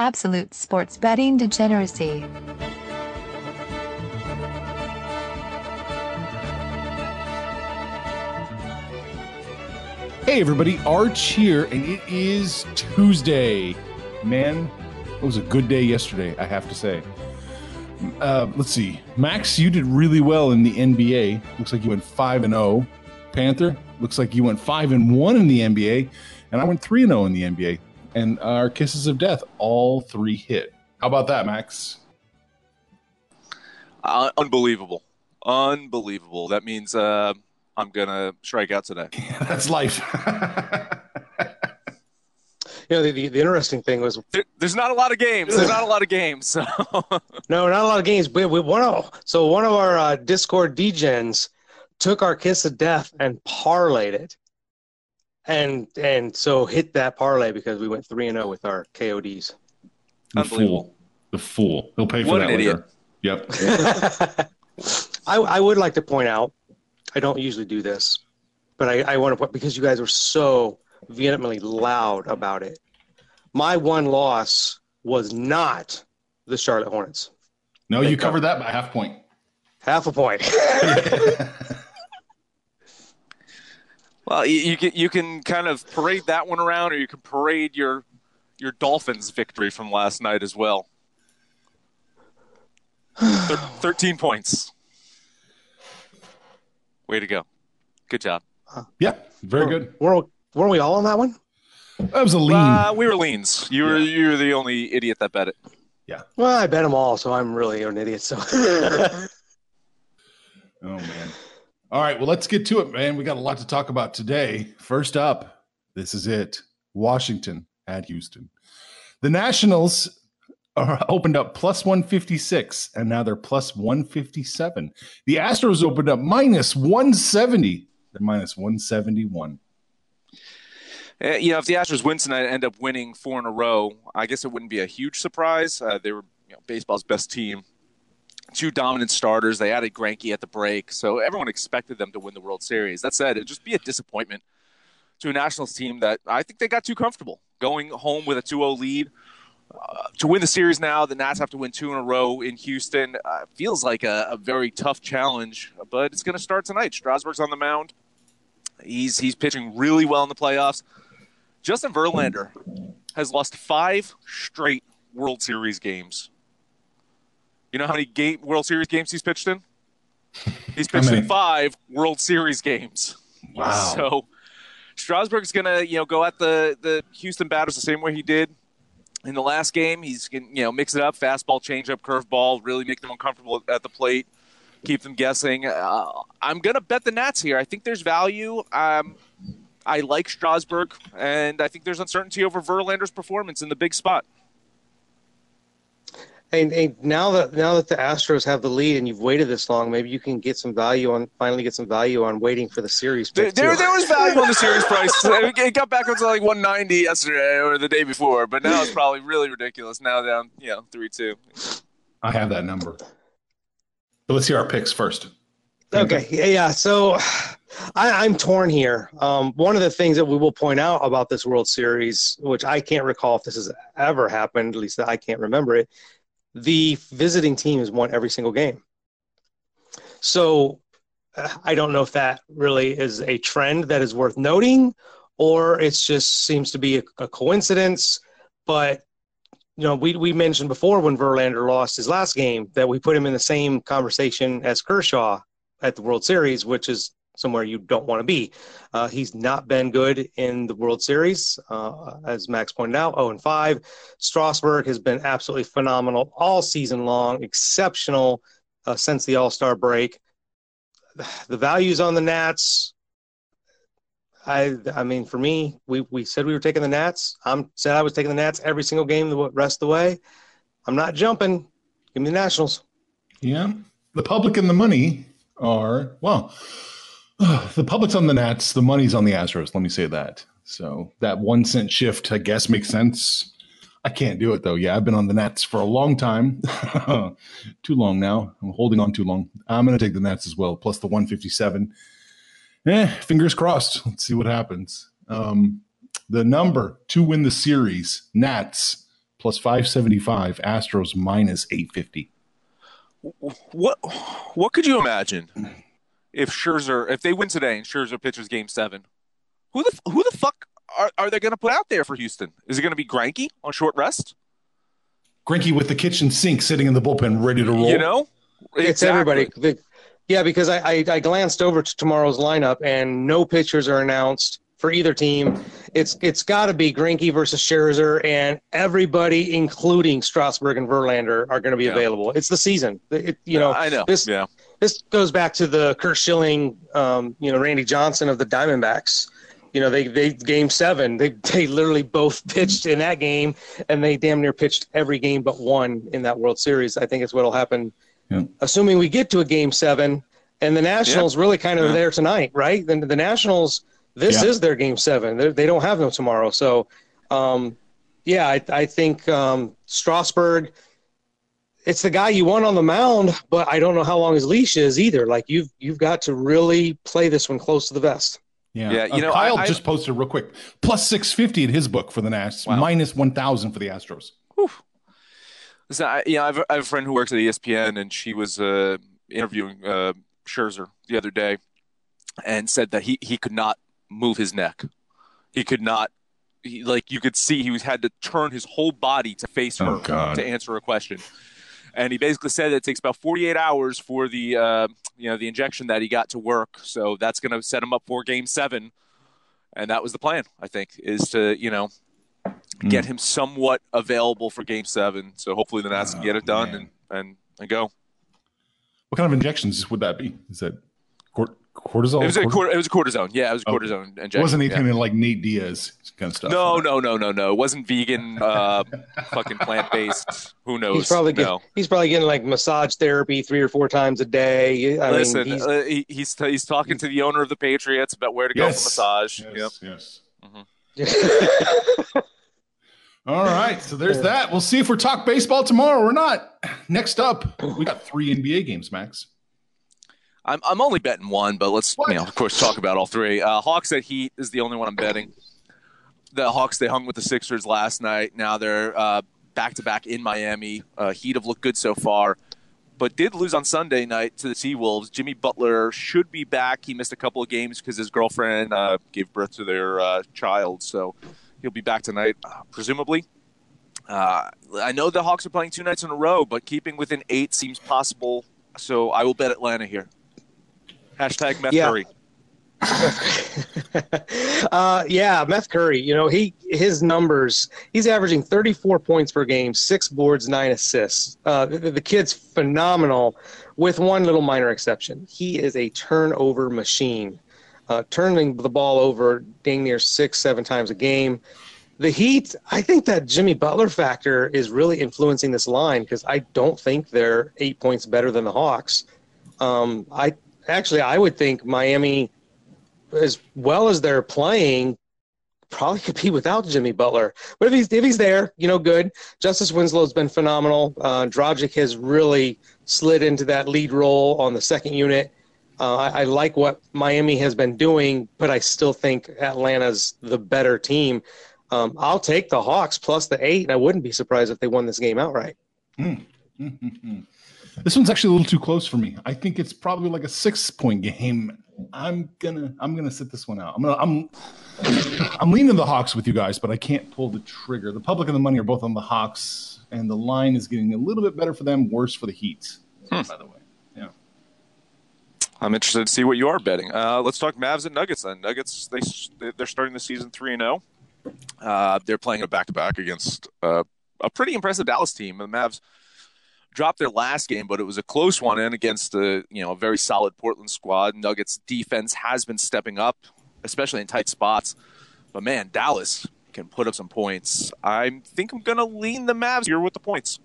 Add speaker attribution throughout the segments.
Speaker 1: Absolute sports betting degeneracy.
Speaker 2: Hey everybody, Arch here, and it is Tuesday. Man, it was a good day yesterday, I have to say. Uh, let's see, Max, you did really well in the NBA. Looks like you went five and zero. Panther, looks like you went five and one in the NBA, and I went three and zero in the NBA. And our kisses of death, all three hit. How about that, Max?
Speaker 3: Uh, unbelievable, unbelievable. That means uh, I'm gonna strike out today.
Speaker 2: That's life.
Speaker 4: You know, the, the, the interesting thing was
Speaker 3: There, there's not a lot of games. There's not a lot of games. So
Speaker 4: no, not a lot of games, but we one of so one of our uh, Discord degens took our kiss of death and parlayed it, and and so hit that parlay because we went three and zero with our KODs.
Speaker 2: the
Speaker 3: Unbelievable.
Speaker 2: fool. The fool. He'll pay for
Speaker 3: What
Speaker 2: that
Speaker 3: an
Speaker 2: later.
Speaker 3: idiot.
Speaker 2: Yep.
Speaker 4: I I would like to point out, I don't usually do this, but I I want to put because you guys were so vehemently loud about it. My one loss was not the Charlotte Hornets.
Speaker 2: No, you
Speaker 4: Thank
Speaker 2: covered that by half point.
Speaker 4: Half a point.
Speaker 3: well, you, you can you can kind of parade that one around, or you can parade your your Dolphins victory from last night as well. Thir- Thirteen points. Way to go! Good job.
Speaker 2: Yeah, very good.
Speaker 4: Weren't, weren't we all on that one?
Speaker 2: That was a lean.
Speaker 3: Uh, we were leans. You were you were the only idiot that bet it. Yeah.
Speaker 4: Well, I bet them all, so I'm really an idiot. So
Speaker 2: Oh man. All right, well let's get to it, man. We got a lot to talk about today. First up, this is it. Washington at Houston. The Nationals are opened up plus 156 and now they're plus 157. The Astros opened up minus 170. They're minus 171.
Speaker 3: Uh, you know, if the Astros win tonight and end up winning four in a row, I guess it wouldn't be a huge surprise. Uh, they were you know, baseball's best team, two dominant starters. They added Greinke at the break, so everyone expected them to win the World Series. That said, it'd just be a disappointment to a Nationals team that I think they got too comfortable going home with a 2-0 lead. Uh, to win the series now, the Nats have to win two in a row in Houston. Uh, feels like a, a very tough challenge, but it's going to start tonight. Strasburg's on the mound. He's he's pitching really well in the playoffs. Justin Verlander has lost five straight World Series games. You know how many game, World Series games he's pitched in? He's pitched in five World Series games.
Speaker 2: Wow.
Speaker 3: So Strasburg's gonna, you know, go at the the Houston batters the same way he did in the last game. He's gonna, you know, mix it up, fastball, changeup, curveball, really make them uncomfortable at the plate, keep them guessing. Uh, I'm gonna bet the Nats here. I think there's value. Um, I like Strasburg, and I think there's uncertainty over Verlander's performance in the big spot.
Speaker 4: And, and now that now that the Astros have the lead and you've waited this long, maybe you can get some value on finally get some value on waiting for the series.
Speaker 3: There,
Speaker 4: pick,
Speaker 3: there,
Speaker 4: too.
Speaker 3: there was value on the series price. It got back up to like 190 yesterday or the day before, but now it's probably really ridiculous. Now down, you know, three two.
Speaker 2: I have that number. But let's hear our picks first.
Speaker 4: Okay, yeah, yeah. So I, I'm torn here. Um, one of the things that we will point out about this World Series, which I can't recall if this has ever happened, at least I can't remember it, the visiting team has won every single game. So uh, I don't know if that really is a trend that is worth noting, or it just seems to be a, a coincidence. But you know, we we mentioned before when Verlander lost his last game that we put him in the same conversation as Kershaw at the World Series, which is somewhere you don't want to be. Uh, he's not been good in the World Series, uh, as Max pointed out. 0 and 5. Strasburg has been absolutely phenomenal all season long, exceptional uh, since the All Star break. The values on the Nats. I, I mean, for me, we, we said we were taking the Nats. I'm said I was taking the Nats every single game the rest of the way. I'm not jumping. Give me the Nationals.
Speaker 2: Yeah. The public and the money are, well, the public's on the Nats, the money's on the Astros. Let me say that. So that one cent shift, I guess, makes sense. I can't do it though. Yeah, I've been on the Nats for a long time, too long now. I'm holding on too long. I'm going to take the Nats as well, plus the 157. Eh, fingers crossed. Let's see what happens. Um, the number to win the series: Nats plus 575, Astros minus 850.
Speaker 3: What what could you imagine if Scherzer if they win today and Scherzer pitches Game Seven? Who the who the fuck are, are they going to put out there for Houston? Is it going to be Greinke on short rest?
Speaker 2: Greinke with the kitchen sink sitting in the bullpen, ready to roll.
Speaker 3: You know,
Speaker 4: It's everybody. The- yeah, because I, I, I glanced over to tomorrow's lineup and no pitchers are announced for either team. It's it's got to be Greinke versus Scherzer, and everybody, including Strasburg and Verlander, are going to be
Speaker 3: Yeah.
Speaker 4: available. It's the season. It, you know,
Speaker 3: I know.
Speaker 4: this
Speaker 3: yeah,
Speaker 4: this goes back to the Curt Schilling, um, you know, Randy Johnson of the Diamondbacks. You know, they they game seven, they they literally both pitched in that game, and they damn near pitched every game but one in that World Series. I think it's what'll happen,
Speaker 2: Yeah.
Speaker 4: assuming we get to a game seven, and the Nationals really kind of
Speaker 3: Yeah.
Speaker 4: there tonight, right? Then the Nationals, this
Speaker 2: Yeah.
Speaker 4: is their game seven. They're, they don't have them tomorrow, so um, yeah, I, I think um, Strasburg. It's the guy you want on the mound, but I don't know how long his leash is either. Like you've you've got to really play this one close to the vest.
Speaker 2: Yeah,
Speaker 3: Yeah,
Speaker 2: Uh,
Speaker 3: you know,
Speaker 2: Kyle
Speaker 3: I- I-
Speaker 2: just posted real quick plus six fifty in his book for the Nats,
Speaker 3: Wow.
Speaker 2: minus one thousand for the Astros.
Speaker 3: Listen, I, you know, I have, a, I have a friend who works at ESPN, and she was uh, interviewing uh, Scherzer the other day, and said that he he could not move his neck. He could not. He, like you could see, he was had to turn his whole body to face her
Speaker 2: Oh,
Speaker 3: to answer a question. And he basically said it takes about 48 hours for the uh, you know the injection that he got to work. So that's going to set him up for Game Seven, and that was the plan. I think is to you know get him somewhat available for Game Seven. So hopefully the Nats can get it done
Speaker 2: Oh, man.
Speaker 3: and, and and go.
Speaker 2: What kind of injections would that be? Is that cort- cortisol?
Speaker 3: It was a
Speaker 2: Cort-
Speaker 3: cor- it was a cortisone. Yeah, it was a
Speaker 2: Okay.
Speaker 3: cortisone
Speaker 2: It
Speaker 3: injection.
Speaker 2: wasn't
Speaker 3: yeah.
Speaker 2: anything like Nate Diaz kind of stuff.
Speaker 3: No, no, no, no, no. It wasn't vegan, uh, fucking plant based. Who knows?
Speaker 4: He's probably getting,
Speaker 3: no.
Speaker 4: he's probably getting like massage therapy three or four times a day. I
Speaker 3: Listen,
Speaker 4: mean, he's,
Speaker 3: uh, he, he's he's talking to the owner of the Patriots about where to go
Speaker 2: Yes.
Speaker 3: for massage.
Speaker 2: Yes,
Speaker 3: Yep.
Speaker 2: yes. All right, so there's that. We'll see if we're talk baseball tomorrow or not. Next up, we got three NBA games, Max.
Speaker 3: I'm I'm only betting one, but let's
Speaker 2: What?
Speaker 3: you know, of course, talk about all three. Uh, Hawks at Heat is the only one I'm betting. The Hawks they hung with the Sixers last night. Now they're back to back in Miami. Uh, Heat have looked good so far, but did lose on Sunday night to the T Wolves. Jimmy Butler should be back. He missed a couple of games because his girlfriend uh, gave birth to their uh, child, so he'll be back tonight, presumably. Uh, I know the Hawks are playing two nights in a row, but keeping within eight seems possible. So I will bet Atlanta here. Hashtag Meth
Speaker 4: Yeah.
Speaker 3: Curry.
Speaker 4: uh, yeah, Meth Curry. You know, he his numbers. He's averaging 34 points per game, six boards, nine assists. Uh, the, the kid's phenomenal, with one little minor exception. He is a turnover machine, uh, turning the ball over dang near six, seven times a game. the Heat, I think that Jimmy Butler factor is really influencing this line because I don't think they're eight points better than the Hawks. Um, I actually I would think Miami, as well as they're playing, probably could be without Jimmy Butler. But if he's if he's there, you know, good. Justice Winslow's been phenomenal. Uh, Dragic has really slid into that lead role on the second unit. Uh, I, I, like what Miami has been doing, but I still think Atlanta's the better team. Um, I'll take the Hawks plus the eight, and I wouldn't be surprised if they won this game outright.
Speaker 2: Mm. This one's actually a little too close for me. I think it's probably like a six point game. I'm gonna I'm gonna sit this one out. I'm gonna I'm I'm leaning the Hawks with you guys, but I can't pull the trigger. The public and the money are both on the Hawks, and the line is getting a little bit better for them, worse for the Heat. Hmm. By the way, yeah.
Speaker 3: I'm interested to see what you are betting. Uh, let's talk Mavs and Nuggets. Then Nuggets they they're starting the season three and zero. Oh. Uh, they're playing a back to back against uh, a pretty impressive Dallas team. The Mavs dropped their last game, but it was a close one and against a you know a very solid Portland squad. Nuggets defense has been stepping up, especially in tight spots. But man, Dallas can put up some points. I think I'm gonna lean the Mavs here with the points.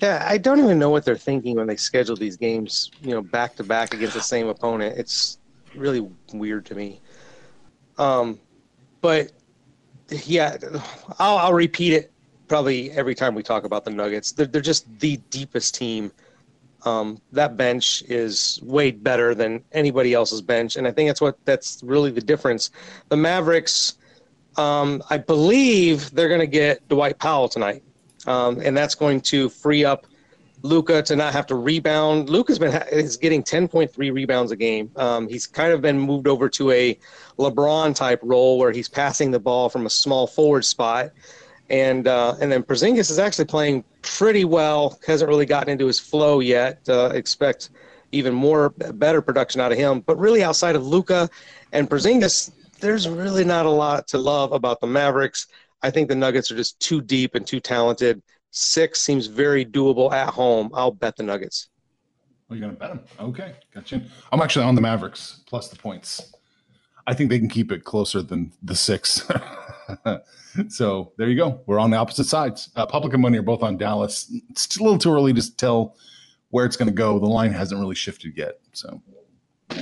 Speaker 4: Yeah, I don't even know what they're thinking when they schedule these games, you know, back to back against the same opponent. It's really weird to me. Um, but yeah, I'll, I'll repeat it probably every time we talk about the Nuggets. They're, they're just the deepest team. Um, that bench is way better than anybody else's bench, and I think that's what that's really the difference. The Mavericks, um, I believe they're going to get Dwight Powell tonight, um, and that's going to free up Luka to not have to rebound. Luka's been is getting 10.3 rebounds a game. Um, he's kind of been moved over to a LeBron type role where he's passing the ball from a small forward spot and uh, and then Porzingis is actually playing pretty well. Hasn't really gotten into his flow yet. Uh, expect even more better production out of him. But really, outside of Luka and Porzingis, there's really not a lot to love about the Mavericks. I think the Nuggets are just too deep and too talented. Six seems very doable at home. I'll bet the Nuggets.
Speaker 2: Well, you're gonna bet them? Okay, gotcha. I'm actually on the Mavericks plus the points. I think they can keep it closer than the six. so there you go. We're on the opposite sides. Uh, Public and Money are both on Dallas. It's a little too early to tell where it's going to go. The line hasn't really shifted yet. So, all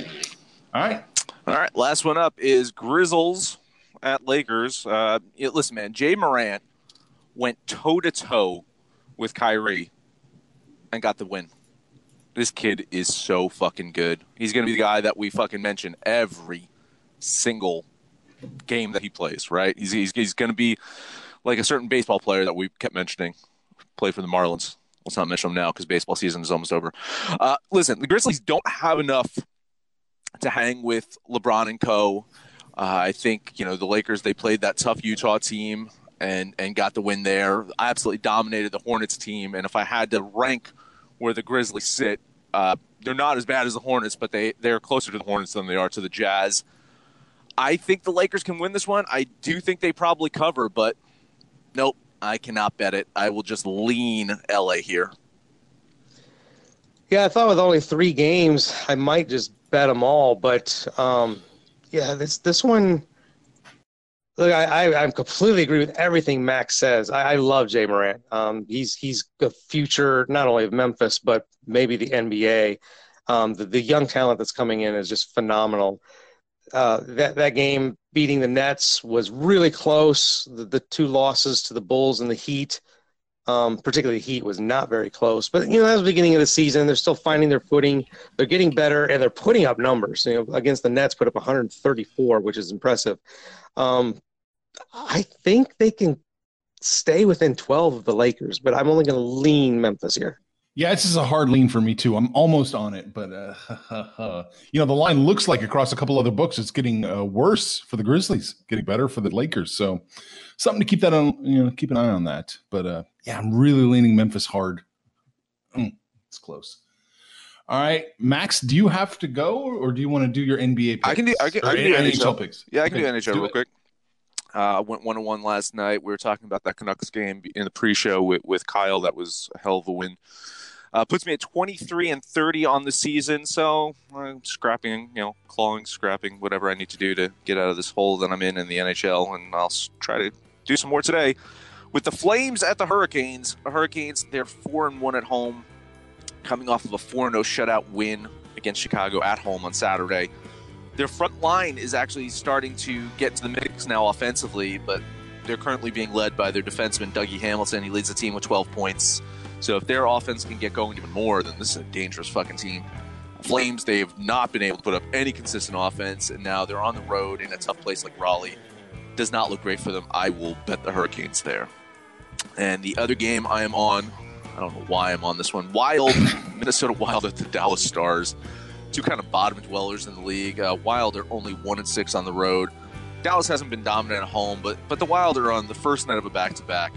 Speaker 2: right.
Speaker 3: All right. Last one up is Grizzlies at Lakers. Uh, listen, man, Ja Morant went toe to toe with Kyrie and got the win. This kid is so fucking good. He's going to be the guy that we fucking mention every single game that he plays, right? He's he's, he's going to be like a certain baseball player that we kept mentioning, play for the Marlins. Let's not mention him now because baseball season is almost over. Uh, listen, the Grizzlies don't have enough to hang with LeBron and Co. Uh, I think you know the Lakers. They played that tough Utah team and and got the win there. I absolutely dominated the Hornets team. And if I had to rank where the Grizzlies sit, uh, they're not as bad as the Hornets, but they they're closer to the Hornets than they are to the Jazz. I think the Lakers can win this one. I do think they probably cover, but nope, I cannot bet it. I will just lean LA here.
Speaker 4: Yeah, I thought with only three games, I might just bet them all. But um, yeah, this this one. Look, I, I, I completely agree with everything Max says. I, I love Ja Morant. Um, he's he's the future not only of Memphis but maybe the NBA. Um, the, the young talent that's coming in is just phenomenal uh, that that game beating the Nets was really close. The, the two losses to the Bulls and the Heat, um, particularly the Heat, was not very close. But you know, that was the beginning of the season. They're still finding their footing. They're getting better, and they're putting up numbers. You know, against the Nets, put up 134, which is impressive. Um, I think they can stay within 12 of the Lakers, but I'm only going to lean Memphis here.
Speaker 2: Yeah, this is a hard lean for me too. I'm almost on it, but uh, you know the line looks like across a couple other books it's getting uh, worse for the Grizzlies, getting better for the Lakers. So something to keep that on, you know, keep an eye on that. But uh, yeah, I'm really leaning Memphis hard. Mm, it's close. All right, Max, do you have to go, or do you want to do your NBA? Picks?
Speaker 3: I can do. I can, I can do NHL, NHL, picks. Yeah, I can okay, do NHL do real it. quick. Uh, went one on one last night. We were talking about that Canucks game in the pre-show with, with Kyle. That was a hell of a win. Uh, puts me at 23 and 30 on the season. So I'm scrapping, you know, clawing, scrapping, whatever I need to do to get out of this hole that I'm in in the NHL. And I'll try to do some more today. With the Flames at the Hurricanes, the Hurricanes, they're 4 and 1 at home, coming off of a 4 0 shutout win against Chicago at home on Saturday. Their front line is actually starting to get to the mix now offensively, but they're currently being led by their defenseman, Dougie Hamilton. He leads the team with 12 points. So if their offense can get going even more, then this is a dangerous fucking team. Flames, they've not been able to put up any consistent offense, and now they're on the road in a tough place like Raleigh. Does not look great for them. I will bet the Hurricanes there. And the other game I am on, I don't know why I'm on this one. Wild, Minnesota Wild at the Dallas Stars. Two kind of bottom dwellers in the league. Uh, Wild are only one and six on the road. Dallas hasn't been dominant at home, but but the Wild are on the first night of a back to back.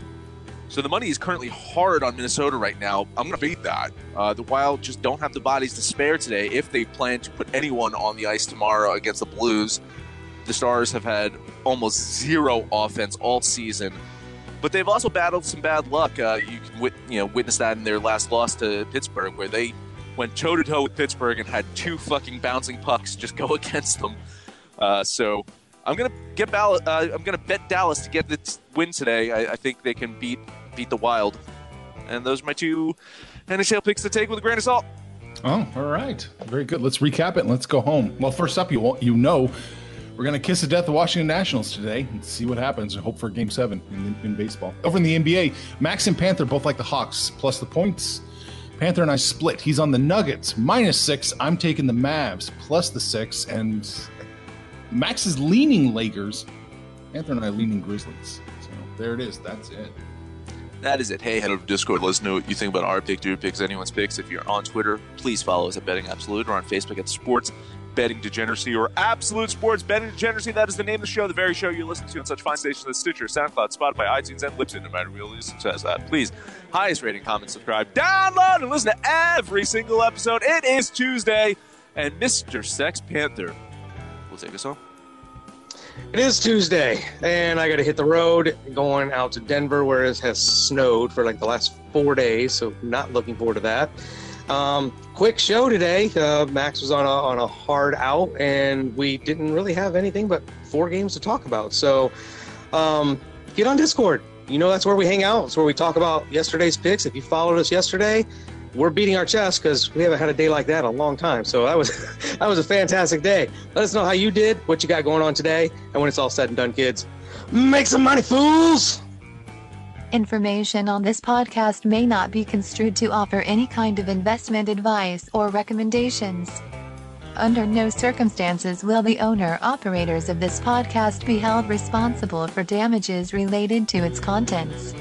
Speaker 3: So the money is currently hard on Minnesota right now. I'm going to beat that. Uh, the Wild just don't have the bodies to spare today if they plan to put anyone on the ice tomorrow against the Blues. The Stars have had almost zero offense all season, but they've also battled some bad luck. Uh, you can wit- you know witness that in their last loss to Pittsburgh, where they went toe to toe with Pittsburgh and had two fucking bouncing pucks just go against them. Uh, so I'm gonna get Ball- uh, I'm gonna bet Dallas to get this win today. I, I, think they can beat beat the Wild, and those are my two NHL picks to take with a grain of salt.
Speaker 2: Oh, all right, very good. Let's recap it and let's go home. Well, first up, you you know. We're going to kiss the death of Washington Nationals today and see what happens and hope for game seven in, in baseball. Over in the NBA, Max and Panther both like the Hawks plus the points. Panther and I split. He's on the Nuggets minus six. I'm taking the Mavs plus the six. And Max is leaning Lakers. Panther and I leaning Grizzlies. So there it is. That's it.
Speaker 3: That is it. Hey, head over to Discord. Let us know what you think about our pick, your picks, anyone's picks. If you're on Twitter, please follow us at Betting Absolute or on Facebook at Sports Betting Degeneracy or Absolute Sports Betting Degeneracy. That is the name of the show, the very show you listen to on such fine stations as Stitcher, SoundCloud, Spotify, iTunes, and Libsyn. No matter where you listen to that, please, highest rating, comment, subscribe, download, and listen to every single episode. It is Tuesday, and Mr. Sex Panther will take us home.
Speaker 4: It is Tuesday, and I got to hit the road going out to Denver, where it has snowed for like the last four days. So, not looking forward to that. Um, quick show today. Uh, Max was on a, on a hard out, and we didn't really have anything but four games to talk about. So, um, get on Discord. You know, that's where we hang out. It's where we talk about yesterday's picks. If you followed us yesterday, we're beating our chest because we haven't had a day like that in a long time. So that was that was a fantastic day. Let us know how you did, what you got going on today, and when it's all said and done, kids, make some money, fools.
Speaker 1: Information on this podcast may not be construed to offer any kind of investment advice or recommendations. Under no circumstances will the owner operators of this podcast be held responsible for damages related to its contents.